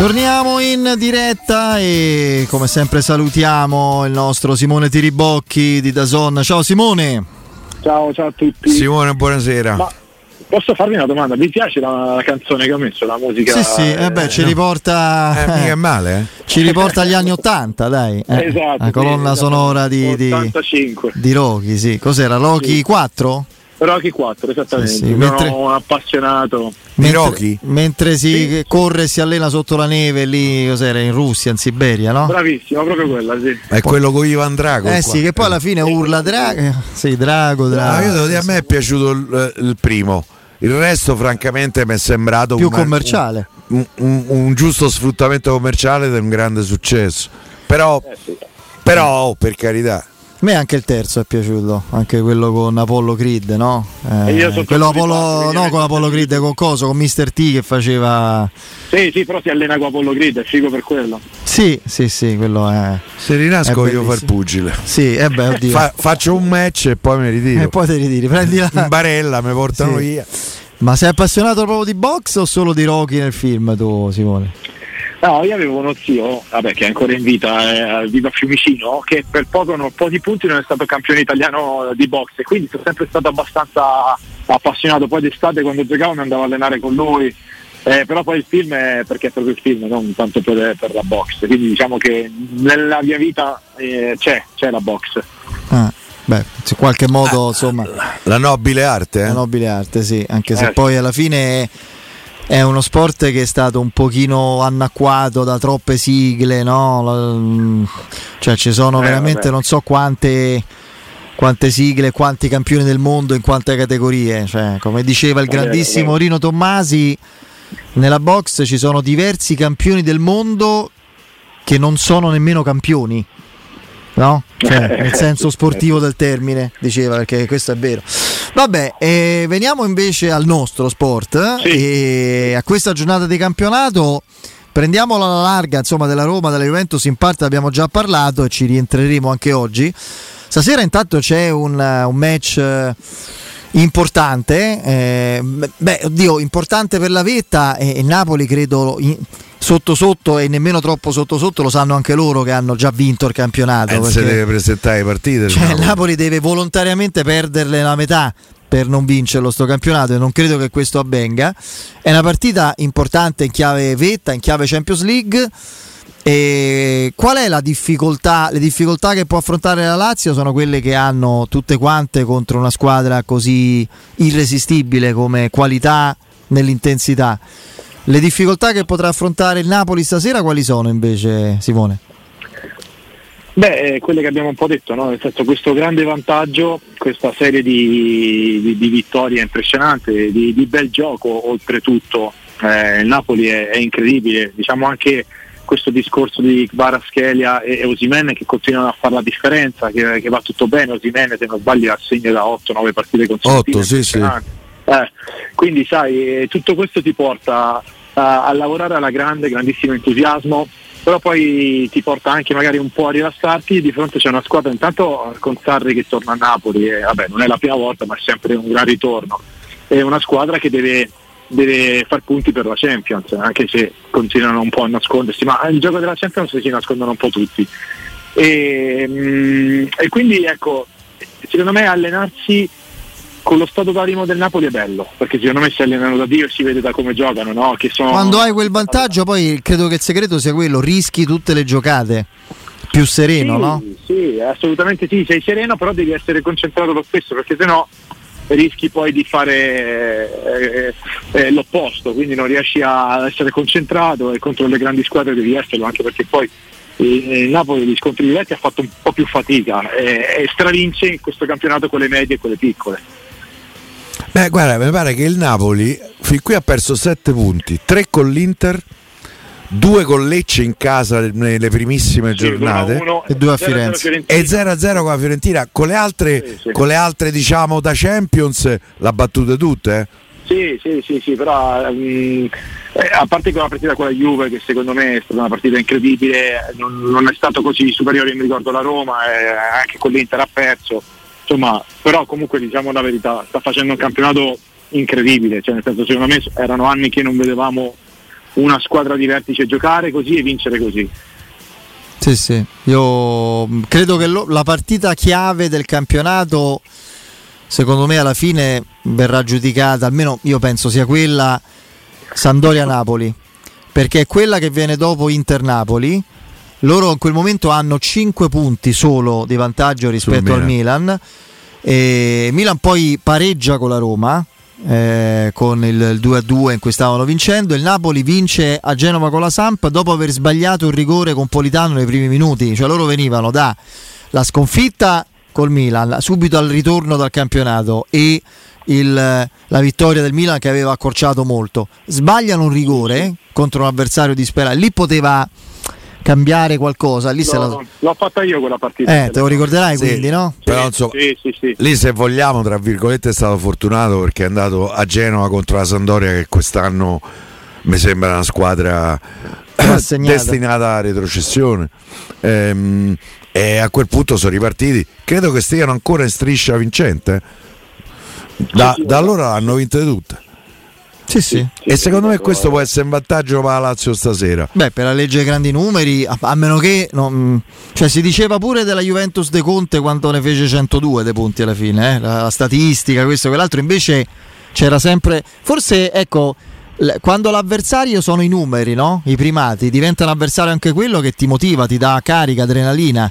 Torniamo in diretta e come sempre salutiamo il nostro Simone Tiribocchi di Dazon. Ciao Simone. Ciao, ciao a tutti. Simone, buonasera. Ma posso farvi una domanda? Vi piace la, la canzone che ho messo, la musica? Sì, sì, eh beh, ci riporta. Eh, mica male, eh? Ci riporta agli anni 80, dai. Eh, Esatto, La colonna sì, sonora di, di, 85. di Rocky, sì. Cos'era? Rocky Sì. 4? Rocky 4, esattamente. Sì, sì, Sono mentre- un appassionato. Di Rocky? Mentre si Sì. corre e si allena sotto la neve lì, cos'era? In Russia, in Siberia, no? Bravissimo, proprio quella, sì. È quello con Ivan Drago. Eh qua. sì, che poi alla fine urla Drago. Sì, Drago, Ah, Drago. io devo dire, a me è piaciuto il, il primo. Il resto, francamente, mi è sembrato Più una- commerciale. Un, un- un giusto sfruttamento commerciale di un grande successo. Però, Eh, sì. però oh, per carità, A me anche il terzo è piaciuto, anche quello con Apollo Creed, no? Eh, E io sono quello Apollo, parte, no, con Apollo Creed, con coso, con Mr. T che faceva. sì, sì, però si allena con Apollo Creed, è figo per quello. Sì, sì, sì, quello è. se rinasco È voglio far pugile. Sì, eh beh, oddio. Fa- faccio un match e poi mi ritiro. e poi te li tiri, prendi In la. barella mi portano Sì. via. Ma sei appassionato proprio di box o solo di Rocky nel film, tu, Simone? No, io avevo uno zio, vabbè, che è ancora in vita, eh, vive a Fiumicino, che per poco, non- pochi punti non è stato campione italiano di box e quindi sono sempre stato abbastanza appassionato. Poi d'estate quando giocavo mi andavo a allenare con lui, eh, però poi il film è perché è proprio il film, non tanto per, per la box. Quindi diciamo che nella mia vita eh, c'è, c'è la box. Ah, beh, in qualche modo, insomma. La nobile arte, eh? La nobile arte, sì, anche se Eh. poi alla fine è, uno sport che è stato un pochino annacquato da troppe sigle, no? Mm, Cioè ci sono Eh, veramente vabbè. non so quante, quante sigle, quanti campioni del mondo in quante categorie. Cioè, come diceva il grandissimo. Rino Tommasi, nella box ci sono diversi campioni del mondo che non sono nemmeno campioni. No? Cioè, nel senso sportivo del termine, diceva, perché questo è vero. Vabbè, eh, veniamo invece al nostro sport eh, Sì. e a questa giornata di campionato prendiamola alla larga, insomma, della Roma, della Juventus in parte abbiamo già parlato e ci rientreremo anche oggi. Stasera intanto c'è un, un match eh, importante, eh, beh, oddio, importante per la vetta e il Napoli credo in- sotto sotto e nemmeno troppo sotto sotto lo sanno anche loro che hanno già vinto il campionato. Eh, se perché- deve presentare partite. cioè, no? il Napoli deve volontariamente perderle la metà per non vincerlo sto campionato e non credo che questo avvenga. È una partita importante in chiave vetta, in chiave Champions League. E qual è la difficoltà? Le difficoltà che può affrontare la Lazio sono quelle che hanno tutte quante contro una squadra così irresistibile come qualità nell'intensità. Le difficoltà che potrà affrontare il Napoli stasera quali sono invece, Simone? Beh, eh, quelle che abbiamo un po' detto, no? nel senso questo grande vantaggio, questa serie di, di- di vittorie impressionante, di, di bel gioco oltretutto, Eh, il Napoli è, è incredibile, diciamo anche questo discorso di Kvaratskhelia e, e Osimene che continuano a fare la differenza, che, che va tutto bene, Osimene se non sbaglio ha segno da 8-9 partite consecutive. Otto, sì, sì. Eh, quindi sai, eh, tutto questo ti porta a, a lavorare alla grande, grandissimo entusiasmo, però poi ti porta anche magari un po' a rilassarti. Di fronte c'è una squadra intanto con Sarri che torna a Napoli e vabbè non è la prima volta ma è sempre un gran ritorno. È una squadra che deve, deve far punti per la Champions anche se continuano un po' a nascondersi ma il gioco della Champions si nascondono un po' tutti. E, mm, e quindi ecco secondo me allenarsi con lo stato d'animo del Napoli è bello perché secondo me si allenano da Dio e si vede da come giocano no? che sono Quando hai quel vantaggio, poi credo che il segreto sia quello: rischi tutte le giocate. Più sereno, sì, no? Sì, assolutamente sì, sei sereno, però devi essere concentrato lo stesso, perché sennò rischi poi di fare eh, eh, l'opposto, quindi non riesci a essere concentrato e contro le grandi squadre devi esserlo, anche perché poi il Napoli gli scontri diretti ha fatto un po' più fatica eh, e stravince in questo campionato con le medie e quelle piccole. Beh, guarda, mi pare che il Napoli fin qui ha perso 7 punti, 3 con l'Inter, 2 con Lecce in casa nelle primissime giornate. Sì, 1-1, E due a 0-0 Firenze. E 0-0 con la Fiorentina, con le altre, Sì, sì. con le altre diciamo da Champions l'ha battute tutte. Eh? Sì, sì, sì, sì, però eh, a parte con la partita con la Juve, che secondo me è stata una partita incredibile, non, non è stato così superiore, mi ricordo la Roma, eh, anche con l'Inter ha perso, insomma, però comunque diciamo la verità, sta facendo un campionato incredibile, cioè nel senso secondo me erano anni che non vedevamo una squadra di vertice giocare così e vincere così. Sì, sì, io credo che lo, la partita chiave del campionato, secondo me alla fine verrà giudicata, almeno io penso sia quella Sandoria-Napoli, perché è quella che viene dopo Inter-Napoli. Loro in quel momento hanno 5 punti solo di vantaggio rispetto al Milan. E Milan poi pareggia con la Roma, eh, con il, il 2-2 in cui stavano vincendo. Il Napoli vince a Genova con la Samp dopo aver sbagliato il rigore con Politano nei primi minuti. Cioè loro venivano dalla sconfitta col Milan subito al ritorno dal campionato e il, la vittoria del Milan che aveva accorciato molto. Sbagliano un rigore contro un avversario disperato. Lì poteva cambiare qualcosa. Lì no, la... L'ho fatta io quella partita. Eh, te lo ricorderai sì. quindi, no? Sì, Però insomma, sì, sì, lì se vogliamo, tra virgolette, è stato fortunato perché è andato a Genova contro la Sandoria che quest'anno mi sembra una squadra destinata alla retrocessione. Ehm, e a quel punto sono ripartiti. Credo che stiano ancora in striscia vincente. Da, da allora hanno vinte tutte. Sì, sì. E secondo me questo può essere un vantaggio per la Lazio stasera. Beh, per la legge dei grandi numeri, a, a meno che. No, cioè, si diceva pure della Juventus De Conte quando ne fece 102 dei punti alla fine, eh? la, la, statistica, questo e quell'altro. Invece c'era sempre. Forse, ecco. Quando l'avversario sono i numeri, no? I primati, diventa un avversario anche quello che ti motiva, ti dà carica, adrenalina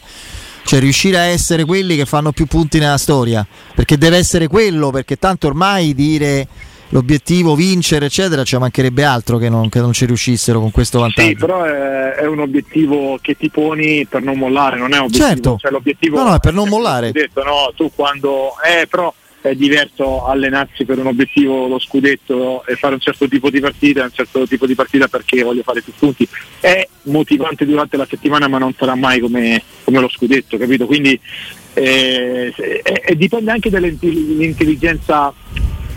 cioè riuscire a essere quelli che fanno più punti nella storia, perché deve essere quello, perché tanto ormai dire l'obiettivo vincere eccetera ci mancherebbe altro che non, che non, ci riuscissero con questo vantaggio. sì però è, è, un obiettivo che ti poni per non mollare non è un obiettivo certo. cioè, l'obiettivo no no è per non mollare. detto, no, tu quando eh, però è diverso allenarsi per un obiettivo lo scudetto e fare un certo tipo di partita un certo tipo di partita perché voglio fare più punti. È motivante durante la settimana ma non sarà mai come, come lo scudetto capito? Quindi eh, eh, dipende anche dall'intelligenza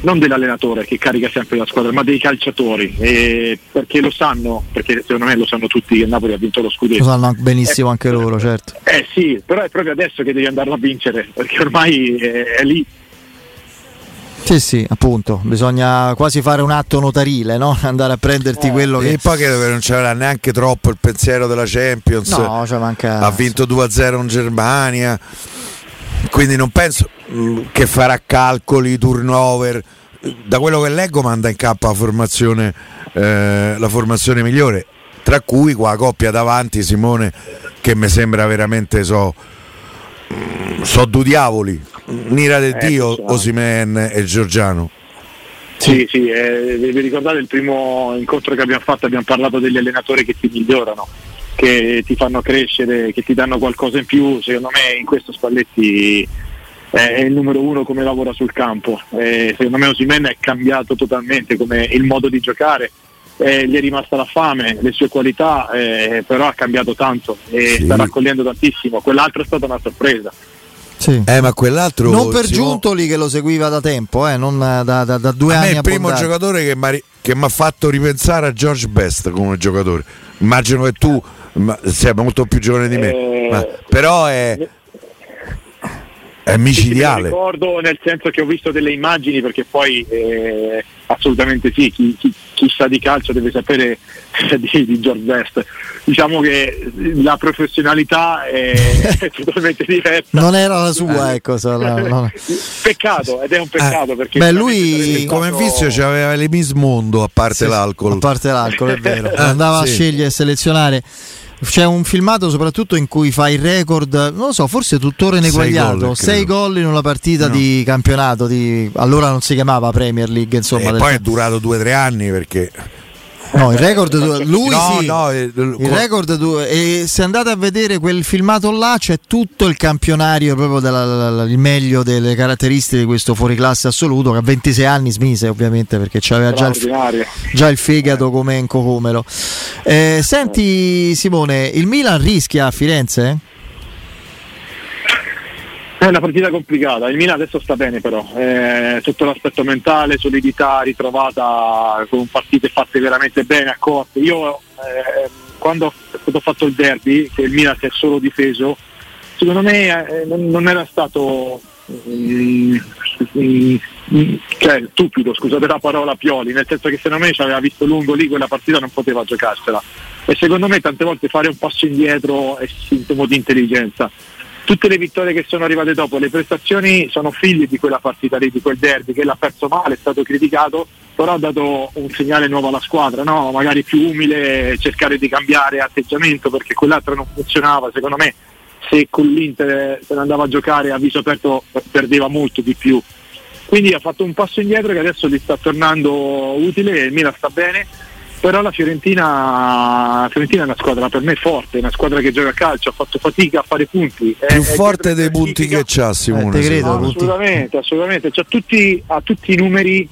non dell'allenatore che carica sempre la squadra, ma dei calciatori, eh, perché lo sanno, perché secondo me lo sanno tutti che Napoli ha vinto lo scudetto. Lo sanno benissimo eh, anche loro, certo. Eh sì, però è proprio adesso che devi andarlo a vincere, perché ormai è, è lì. Sì, sì, appunto, bisogna quasi fare un atto notarile, no? andare a prenderti eh, quello che... E poi credo che non c'era neanche troppo il pensiero della Champions. No, cioè manca... Ha vinto 2-0 in Germania, quindi non penso mm, che farà calcoli, turnover. Da quello che leggo manda in campo la formazione, eh, la formazione migliore, tra cui qua la coppia davanti Simone che mi sembra veramente so, mm, so due diavoli Nira del eh, Dio, Osimen e Giorgiano. Sì, sì, eh, vi ricordate il primo incontro che abbiamo fatto, abbiamo parlato degli allenatori che ti migliorano, che ti fanno crescere, che ti danno qualcosa in più, secondo me in questo Spalletti è il numero uno come lavora sul campo, eh, secondo me Osimen è cambiato totalmente come il modo di giocare, eh, gli è rimasta la fame, le sue qualità, eh, però ha cambiato tanto e sì. sta raccogliendo tantissimo, quell'altro è stata una sorpresa. Sì. Eh, ma quell'altro non per Simone... Giuntoli che lo seguiva da tempo, eh, non da, da, da due a anni. È il primo abbondati. giocatore che mi ha fatto ripensare a George Best come giocatore. Immagino che tu sia molto più giovane di me, eh... ma, però è è micidiale. Sì, ricordo nel senso che ho visto delle immagini perché poi eh, assolutamente sì, chi, chi, chi, sa di calcio deve sapere di, di George Best. Diciamo che la professionalità è, è totalmente diversa. Non era la sua, eh. ecco. Solo, no. Peccato, ed è un peccato eh. perché Beh, lui come vizio c'aveva l'emismondo a parte sì, l'alcol. A parte l'alcol, è vero. Andava sì. a scegliere e selezionare c'è un filmato soprattutto in cui fa il record, non lo so, forse tuttora ineguagliato, 6 gol in una partita no. di campionato, di, allora non si chiamava Premier League, insomma. E poi è durato 2-3 anni perché No, il record lui no, sì. no, il, il record e se andate a vedere quel filmato là c'è tutto il campionario proprio del meglio delle caratteristiche di questo fuoriclasse assoluto che a 26 anni smise ovviamente perché c'aveva già il, già il fegato come in cocomero. Eh, senti Simone, il Milan rischia a Firenze? È una partita complicata, il Milan adesso sta bene però, eh, sotto l'aspetto mentale, solidità ritrovata con partite fatte veramente bene, accorte. Io eh, quando ho fatto il derby, che il Milan si è solo difeso, secondo me eh, non, era stato mm, mh, mh, cioè, stupido, scusate la parola Pioli, nel senso che secondo me ci aveva visto lungo lì quella partita non poteva giocarsela. E secondo me tante volte fare un passo indietro è sintomo di intelligenza. Tutte le vittorie che sono arrivate dopo, le prestazioni sono figlie di quella partita lì, di quel derby che l'ha perso male, è stato criticato, però ha dato un segnale nuovo alla squadra, no? magari più umile, cercare di cambiare atteggiamento perché quell'altro non funzionava, secondo me se con l'Inter se ne andava a giocare a viso aperto perdeva molto di più. Quindi ha fatto un passo indietro che adesso gli sta tornando utile e il Milan sta bene, però la Fiorentina, la Fiorentina, è una squadra per me forte, è una squadra che gioca a calcio, ha fatto fatica a fare punti. Più è, forte dei punti che c'ha Simone. Eh, credo, no, assolutamente, assolutamente. C'ha tutti, ha tutti i numeri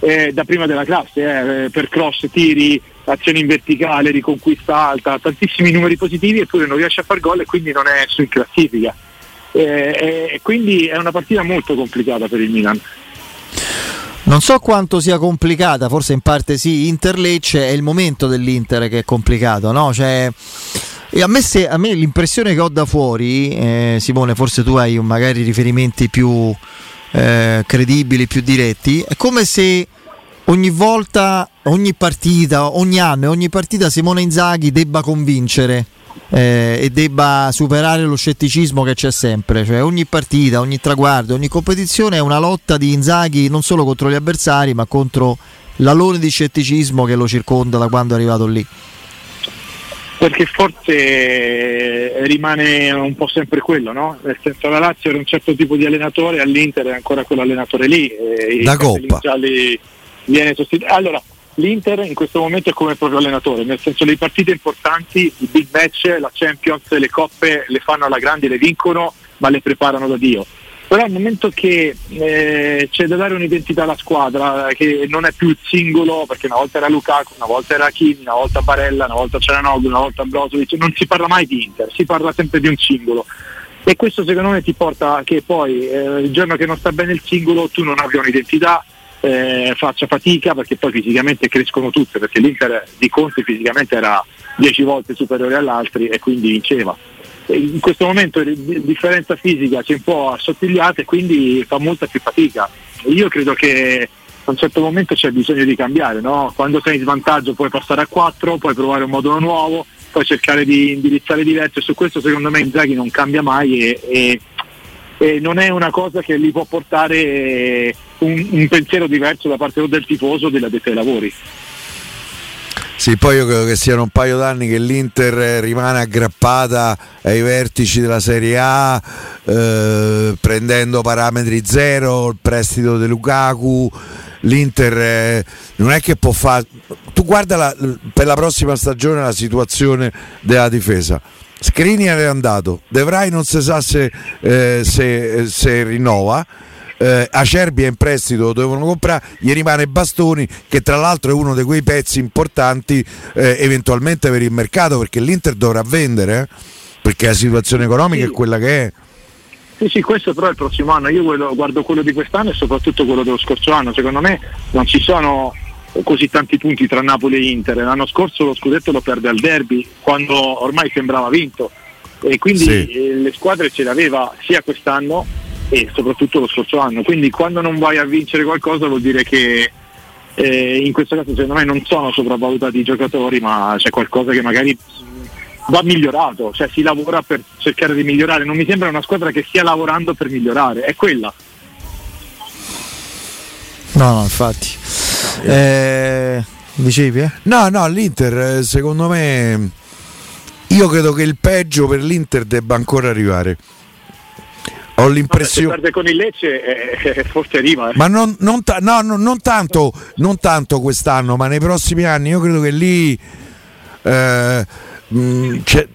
eh, da prima della classe, eh, per cross, tiri, azioni in verticale, riconquista alta, tantissimi numeri positivi eppure non riesce a far gol e quindi non è su in classifica. Eh, e quindi è una partita molto complicata per il Milan. Non so quanto sia complicata, forse in parte sì, Inter-Lecce è il momento dell'Inter che è complicato, no? Cioè, a, me se, a, me l'impressione che ho da fuori, eh, Simone, forse tu hai magari riferimenti più eh, credibili, più diretti, è come se ogni volta, ogni partita, ogni anno e ogni partita Simone Inzaghi debba convincere eh, e debba superare lo scetticismo che c'è sempre. Cioè ogni partita, ogni traguardo, ogni competizione è una lotta di Inzaghi non solo contro gli avversari ma contro l'alone di scetticismo che lo circonda da quando è arrivato lì. Perché forse rimane un po' sempre quello, no? Nel senso la Lazio era un certo tipo di allenatore, all'Inter è ancora quell'allenatore lì. da Coppa. Viene sostituito. Allora, l'Inter in questo momento è come proprio allenatore, nel senso le partite importanti, i big match, la Champions, le coppe le fanno alla grande, le vincono, ma le preparano da Dio. Però nel momento che eh, c'è da dare un'identità alla squadra, che non è più il singolo, perché una volta era Lukaku, una volta era Kimi, una volta Barella, una volta c'era Nogu, una volta Brozovic, non si parla mai di Inter, si parla sempre di un singolo. E questo secondo me ti porta che poi eh, il giorno che non sta bene il singolo tu non abbia un'identità, eh, faccia fatica perché poi fisicamente crescono tutte, perché l'Inter di Conte fisicamente era 10 volte superiore all'altri e quindi vinceva. In questo momento la differenza fisica si è un po' assottigliata e quindi fa molta più fatica. Io credo che a un certo momento c'è bisogno di cambiare, no? quando sei in svantaggio puoi passare a 4, puoi provare un modulo nuovo, puoi cercare di indirizzare diverso e su questo secondo me Inzaghi non cambia mai e, e, e non è una cosa che gli può portare un, un pensiero diverso da parte del tifoso della detta ai lavori. Sì, poi io credo che siano un paio d'anni che l'Inter rimane aggrappata ai vertici della Serie A, eh, prendendo parametri zero, il prestito di Lukaku. L'Inter eh, non è che può fare. Tu guarda la, per la prossima stagione la situazione della difesa. Skriniar è andato, De Vrij non si sa se, eh, se, se rinnova eh, Acerbi è in prestito, lo devono comprare, gli rimane Bastoni che tra l'altro è uno di quei pezzi importanti eh, eventualmente per il mercato perché l'Inter dovrà vendere eh? perché la situazione economica sì. è quella che è. Sì, sì, questo però è il prossimo anno, io guardo quello di quest'anno e soprattutto quello dello scorso anno, secondo me non ci sono così tanti punti tra Napoli e Inter, l'anno scorso lo scudetto lo perde al derby quando ormai sembrava vinto e quindi sì. Eh, le squadre ce le aveva sia quest'anno e soprattutto lo scorso anno. Quindi quando non vai a vincere qualcosa vuol dire che eh, in questo caso secondo me non sono sopravvalutati i giocatori, ma c'è qualcosa che magari va migliorato, cioè si lavora per cercare di migliorare. Non mi sembra una squadra che stia lavorando per migliorare, è quella. No, no, infatti. Eh, dicevi? Eh? No, no, l'Inter eh, secondo me io credo che il peggio per l'Inter debba ancora arrivare ho l'impressione. No, se perde con il Lecce eh, eh, forse arriva. Eh. Ma non, non, ta- no, no, non, tanto, non, tanto, quest'anno, ma nei prossimi anni io credo che lì eh,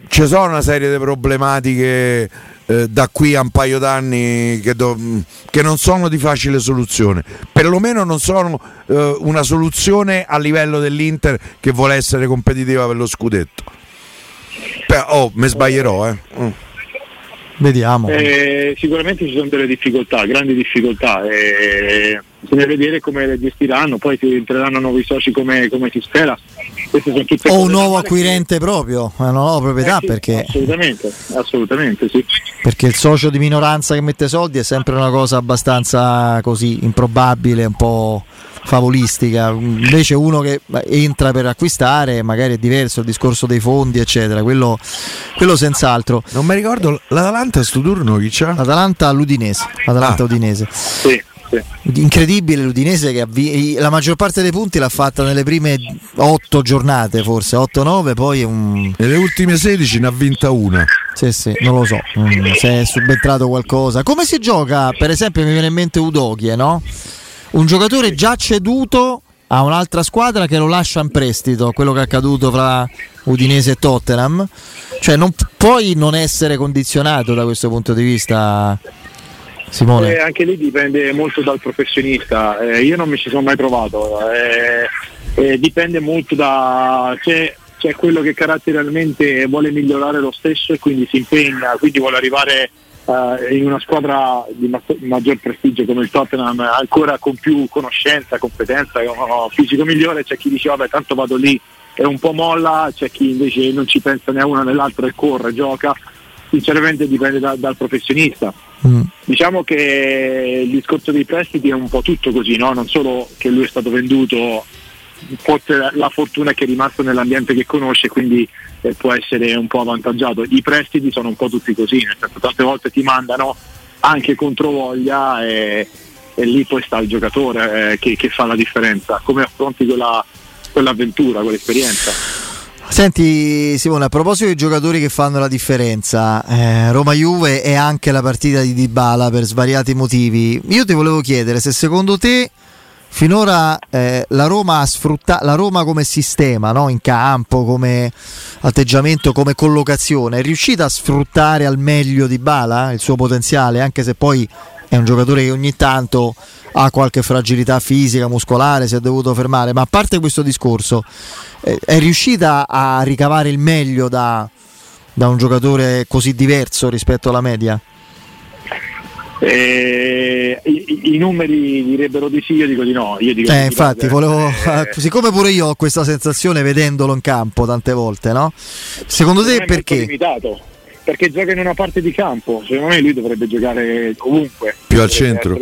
ci sono una serie di problematiche eh, da qui a un paio d'anni che, do, che, non sono di facile soluzione. Perlomeno non sono eh, una soluzione a livello dell'Inter che vuole essere competitiva per lo scudetto. Però, oh, mi sbaglierò, eh. Mm. Vediamo. Eh, sicuramente ci sono delle difficoltà, grandi difficoltà. Eh, bisogna vedere come le gestiranno, poi si entreranno nuovi soci come, come si spera. o un nuovo acquirente proprio, una nuova proprietà eh sì, perché... Assolutamente, assolutamente sì. Perché il socio di minoranza che mette soldi è sempre una cosa abbastanza così improbabile, un po' favolistica. Invece uno che entra per acquistare magari è diverso il discorso dei fondi, eccetera. Quello, quello senz'altro. Non mi ricordo l'Atalanta sto turno chi c'ha? L'Atalanta l'Udinese. L'Atalanta ah. Udinese. Sì. Sì. Incredibile l'Udinese che avvi- la maggior parte dei punti l'ha fatta nelle prime 8 giornate, forse 8-9, poi un... nelle ultime 16 ne ha vinta una. Sì, sì, non lo so mm, se è subentrato qualcosa. Come si gioca, per esempio, mi viene in mente Udogie, no? Un giocatore già ceduto a un'altra squadra che lo lascia in prestito, quello che è accaduto fra Udinese e Tottenham. Cioè non puoi non essere condizionato da questo punto di vista Simone. Eh, anche lì dipende molto dal professionista, eh, io non mi ci sono mai provato, eh, eh dipende molto da c'è, c'è, quello che caratterialmente vuole migliorare lo stesso e quindi si impegna, quindi vuole arrivare eh, in una squadra di ma- maggior prestigio come il Tottenham ancora con più conoscenza, competenza, un fisico migliore, c'è chi dice vabbè tanto vado lì e un po' molla, c'è chi invece non ci pensa né a una né l'altra e corre, gioca sinceramente dipende da, dal professionista. Mm. Diciamo che il discorso dei prestiti è un po' tutto così, no? non solo che lui è stato venduto, forse la fortuna è che è rimasto nell'ambiente che conosce, quindi eh, può essere un po' avvantaggiato. I prestiti sono un po' tutti così, nel senso tante volte ti mandano anche contro voglia e, e lì poi sta il giocatore eh, che, che, fa la differenza. Come affronti quella, quell'avventura, quell'esperienza? Senti Simone, a proposito dei giocatori che fanno la differenza, eh, Roma-Juve è anche la partita di Dybala per svariati motivi. Io ti volevo chiedere se secondo te finora eh, la, Roma sfrutta- la Roma come sistema, no? in campo, come atteggiamento, come collocazione, è riuscita a sfruttare al meglio Dybala, il suo potenziale, anche se poi è un giocatore che ogni tanto ha qualche fragilità fisica, muscolare, si è dovuto fermare, ma a parte questo discorso, eh, è riuscita a ricavare il meglio da, da un giocatore così diverso rispetto alla media? Eh, i, i, numeri direbbero di sì, io dico di no. Io dico eh, infatti, base, volevo, eh, siccome pure io ho questa sensazione vedendolo in campo tante volte, no? Secondo te perché? Limitato perché gioca in una parte di campo, secondo me lui dovrebbe giocare comunque. Più al centro?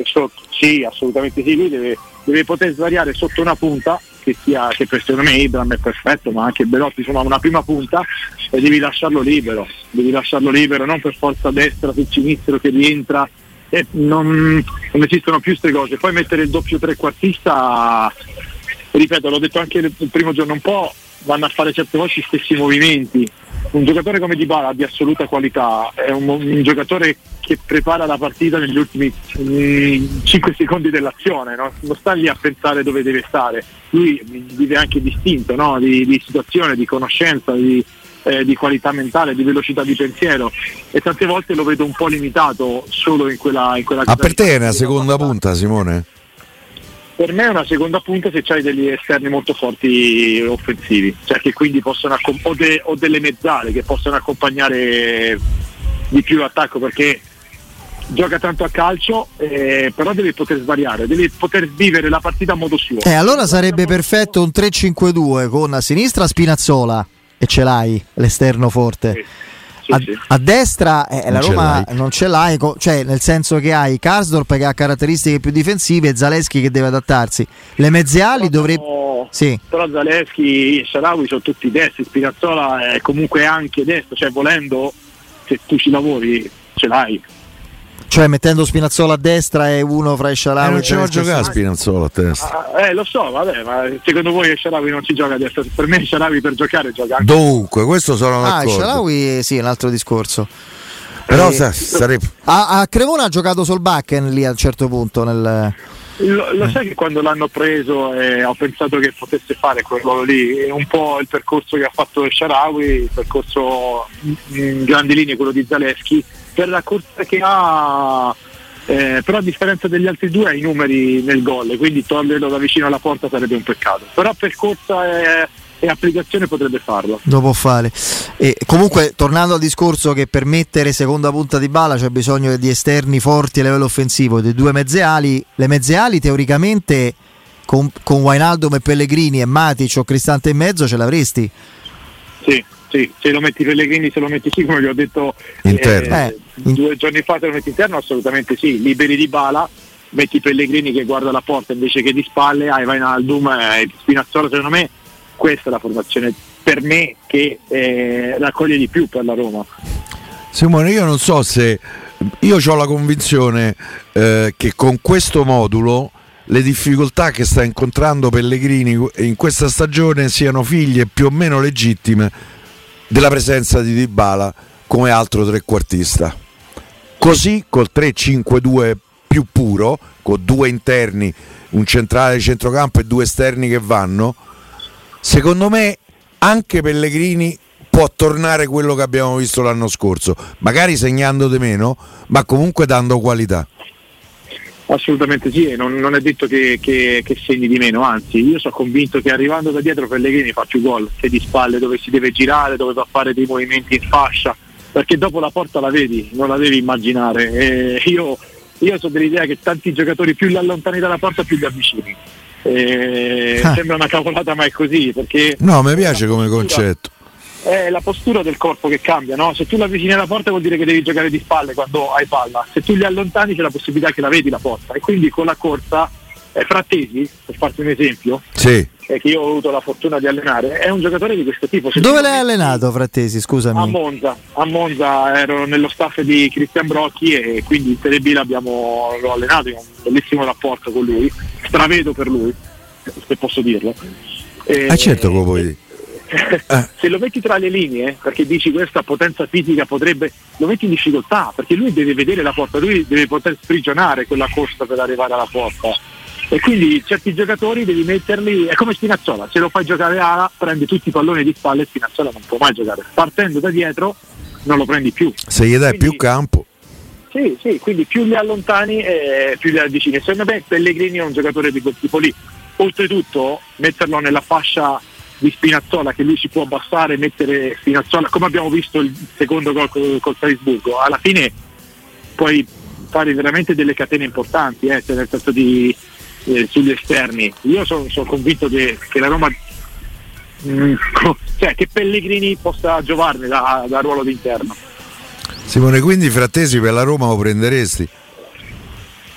Sì, assolutamente sì, lui deve, deve, poter svariare sotto una punta, che, sia, che per secondo me Ibram è perfetto, ma anche Belotti insomma una prima punta e devi lasciarlo libero, devi lasciarlo libero, non per forza destra, sul sinistro che rientra. E non, non esistono più queste cose. Poi mettere il doppio trequartista, ripeto, l'ho detto anche il primo giorno un po', vanno a fare certe volte gli stessi movimenti. Un giocatore come Dybala di assoluta qualità è un, un giocatore che prepara la partita negli ultimi mm, 5 secondi dell'azione, no? non sta lì a pensare dove deve stare, lui vive anche distinto no? di, di, situazione, di conoscenza, di, eh, di, qualità mentale, di velocità di pensiero e tante volte lo vedo un po' limitato solo in quella... In quella ah, per te è una seconda punta Simone? per me è una seconda punta se hai degli esterni molto forti offensivi, cioè che quindi possono accom- o, de- o, delle mezzale che possono accompagnare di più l'attacco perché gioca tanto a calcio, eh, però deve poter svariare, deve poter vivere la partita a modo suo. Eh, allora sarebbe perfetto un 3-5-2 con a sinistra Spinazzola e ce l'hai l'esterno forte. Sì a, a, destra eh, la Roma ce non ce l'hai, cioè nel senso che hai Karsdorp che ha caratteristiche più difensive e Zaleschi che deve adattarsi. Le mezze ali dovrebbero. Sì. Però Zaleschi e Sharawi sono tutti destri, Spinazzola è comunque anche destro, cioè volendo se tu ci lavori ce l'hai. Cioè mettendo Spinazzola a destra e uno fra Esciaravi. Eh, non ce l'ho giocare Spinazzola a destra. Ah, eh lo so, vabbè, ma secondo voi Esciaravi non ci gioca a destra? Per me Esciaravi per giocare gioca anche. Dunque, questo sono ah, d'accordo. Ah, Esciaravi sì, è un altro discorso. Però eh, sarebbe... a, a, Cremona ha giocato Solbakken lì a un certo punto nel... Lo, lo, sai che quando l'hanno preso eh, ho pensato che potesse fare quel ruolo lì, è un po' il percorso che ha fatto Sharawi, il percorso in grandi linee quello di Zaleschi, per la corsa che ha eh, però a differenza degli altri due ha i numeri nel gol quindi toglierlo da vicino alla porta sarebbe un peccato però per corsa e, e applicazione potrebbe farlo. Lo può fare. E comunque, tornando al discorso che per mettere seconda punta di bala c'è bisogno di esterni forti a livello offensivo, di due mezze ali, le mezze ali teoricamente con, con Wainaldum e Pellegrini e Matic o Cristante in mezzo ce l'avresti? Sì, sì, se lo metti Pellegrini, se lo metti sì, come vi ho detto. Eh, eh, due giorni fa, se lo metti interno, assolutamente sì. Liberi di bala, metti Pellegrini che guarda la porta invece che di spalle, hai Vainaldum e Spinazzola, secondo me questa è la formazione per me che eh, raccoglie di più per la Roma. Simone, io non so se io ho la convinzione eh, che con questo modulo le difficoltà che sta incontrando Pellegrini in questa stagione siano figlie più o meno legittime della presenza di Dybala come altro trequartista. Così col 3-5-2 più puro, con due interni, un centrale di centrocampo e due esterni che vanno, secondo me anche Pellegrini può tornare quello che abbiamo visto l'anno scorso, magari segnando di meno, ma comunque dando qualità. Assolutamente sì, non, non è detto che, che, che, segni di meno, anzi io sono convinto che arrivando da dietro Pellegrini fa più gol che di spalle dove si deve girare, dove va a fare dei movimenti in fascia, perché dopo la porta la vedi, non la devi immaginare. E io, io sono dell'idea che tanti giocatori più li allontani dalla porta più li avvicini. E ah. Sembra una cavolata ma è così perché... No, mi piace come concetto è la postura del corpo che cambia, no? Se tu la avvicini alla porta vuol dire che devi giocare di spalle quando hai palla, se tu li allontani c'è la possibilità che la vedi la porta e quindi con la corsa eh, Frattesi, per farti un esempio, sì. eh, che io ho avuto la fortuna di allenare, è un giocatore di questo tipo. Se Dove l'hai allenato Frattesi, scusami? A Monza, a Monza ero nello staff di Cristian Brocchi e quindi in Serie B l'abbiamo l'ho allenato, ho un bellissimo rapporto con lui, stravedo per lui, se posso dirlo. E, ah certo, come vuoi eh. se lo metti tra le linee, perché dici questa potenza fisica potrebbe, lo metti in difficoltà, perché lui deve vedere la porta, lui deve poter sprigionare quella corsa per arrivare alla porta. E quindi certi giocatori devi metterli, è come Spinazzola, se lo fai giocare ala prende tutti i palloni di spalle e Spinazzola non può mai giocare. Partendo da dietro non lo prendi più. Se gli dai quindi, più campo. Sì, sì, quindi più li allontani e più li avvicini. Secondo me Pellegrini è un giocatore di quel tipo lì. Oltretutto metterlo nella fascia di Spinazzola che lui si può abbassare e mettere Spinazzola come abbiamo visto il secondo gol col, col Salisburgo alla fine puoi fare veramente delle catene importanti eh, nel senso di eh, sugli esterni io sono, sono convinto che, che, la Roma mh, mm, cioè che Pellegrini possa giovarne da, da ruolo d'interno Simone quindi Frattesi per la Roma lo prenderesti?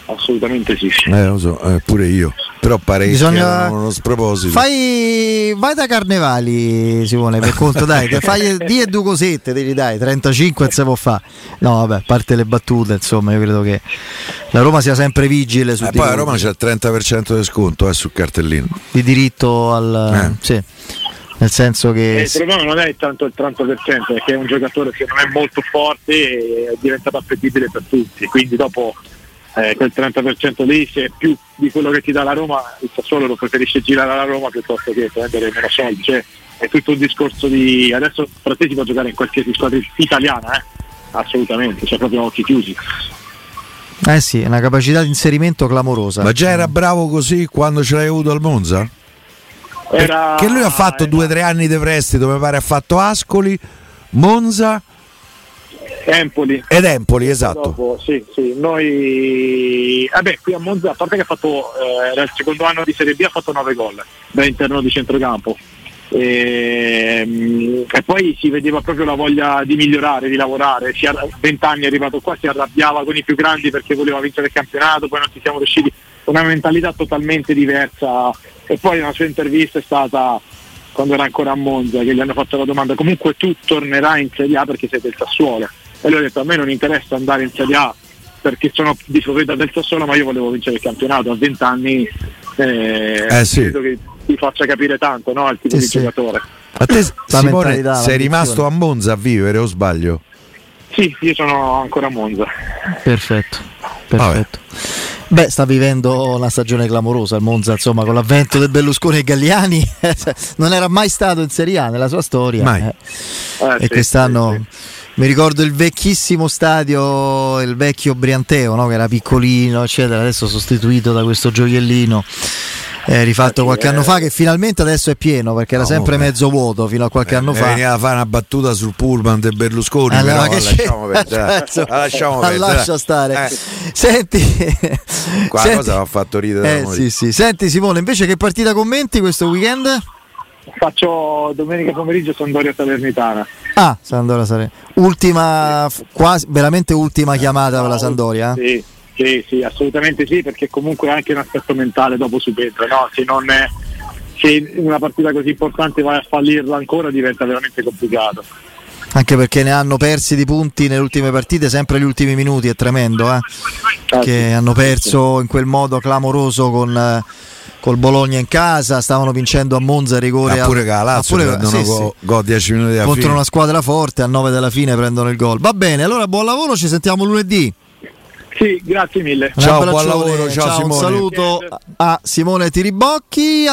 Assolutamente sì. Eh, lo so, eh, pure io. Però pare Bisogna... uno sproposito. Fai... Vai da Carnevali, Simone, per conto, dai, fai di e due cosette, te li dai, 35 non si può fare. No, vabbè, a parte le battute, insomma, io credo che la Roma sia sempre vigile su eh, Poi a Roma c'è il 30% di sconto eh, sul cartellino. Di diritto al... Eh. Sì nel senso che eh, il problema non è tanto il 30% perché è un giocatore che non è molto forte e è diventato appetibile per tutti quindi dopo eh, quel 30% lì se è più di quello che ti dà la Roma il Sassuolo lo preferisce girare alla Roma piuttosto che prendere meno soldi cioè, è tutto un discorso di adesso Frattesi può giocare in qualsiasi squadra italiana eh? assolutamente cioè proprio occhi chiusi eh sì, è una capacità di inserimento clamorosa. Ma già era bravo così quando ce l'hai avuto al Monza? Era... Che lui ha fatto era... due o tre anni di prestito, mi pare ha fatto Ascoli, Monza Empoli. Ed Empoli, esatto. Dopo, sì, sì. Noi, vabbè, qui a Monza, a parte che ha fatto, eh, era il secondo anno di Serie B, ha fatto 9 gol da interno di centrocampo. E, ehm, e, poi si vedeva proprio la voglia di migliorare, di lavorare. Si, 20 anni è arrivato qua, si arrabbiava con i più grandi perché voleva vincere il campionato, poi non ci siamo riusciti. Una mentalità totalmente diversa. E poi la sua intervista è stata quando era ancora a Monza, che gli hanno fatto la domanda: comunque tu tornerai in Serie A perché sei del Sassuolo e lui ha detto a me non interessa andare in Serie A perché sono di proprietà del Sassuolo ma io volevo vincere il campionato a 20 anni eh, eh sì. credo che ti faccia capire tanto no, il tipo eh di sì. giocatore a te Simone sei rimasto a Monza a vivere o sbaglio? Sì, io sono ancora a Monza perfetto perfetto Beh, sta vivendo una stagione clamorosa il Monza, insomma, con l'avvento del Berlusconi e Galliani, non era mai stato in Serie A nella sua storia. Mai. Eh. Eh, e sì, quest'anno sì, sì. Mi ricordo il vecchissimo stadio, il vecchio Brianteo, no? che era piccolino, eccetera, adesso sostituito da questo gioiellino. eh, rifatto qualche eh. anno fa che finalmente adesso è pieno perché era no, sempre beh. mezzo vuoto fino a qualche eh, anno fa. Veniva a fare una battuta sul pullman di Berlusconi, allora, però, lasciamo perdere. lasciamo perdere. Lascia stare. Eh. Senti, qua senti, cosa ha fatto ridere. Eh, sì, sì. Senti Simone, invece che partita commenti questo weekend? Faccio domenica pomeriggio Sandoria Salernitana. Ah, Sandoria Salernitana. Ultima, quasi, veramente ultima chiamata per la Sandoria? Sì sì, sì, assolutamente sì, perché comunque anche un aspetto mentale dopo subentro, no? se, non è, se una partita così importante vai a fallirla ancora diventa veramente complicato. Anche perché ne hanno persi di punti nelle ultime partite, sempre gli ultimi minuti, è tremendo, eh? ah, che sì, hanno perso in quel modo clamoroso con... Eh, col Bologna in casa, stavano vincendo a Monza a rigore. Ah, pure che la Lazio ah, pure, sì, go, sì. go 10 minuti contro fine. una squadra forte, a 9 della fine prendono il gol. Va bene, allora buon lavoro, ci sentiamo lunedì. Sì, grazie mille. Ciao, buon lavoro, ciao, ciao Un saluto a Simone Tiribocchi.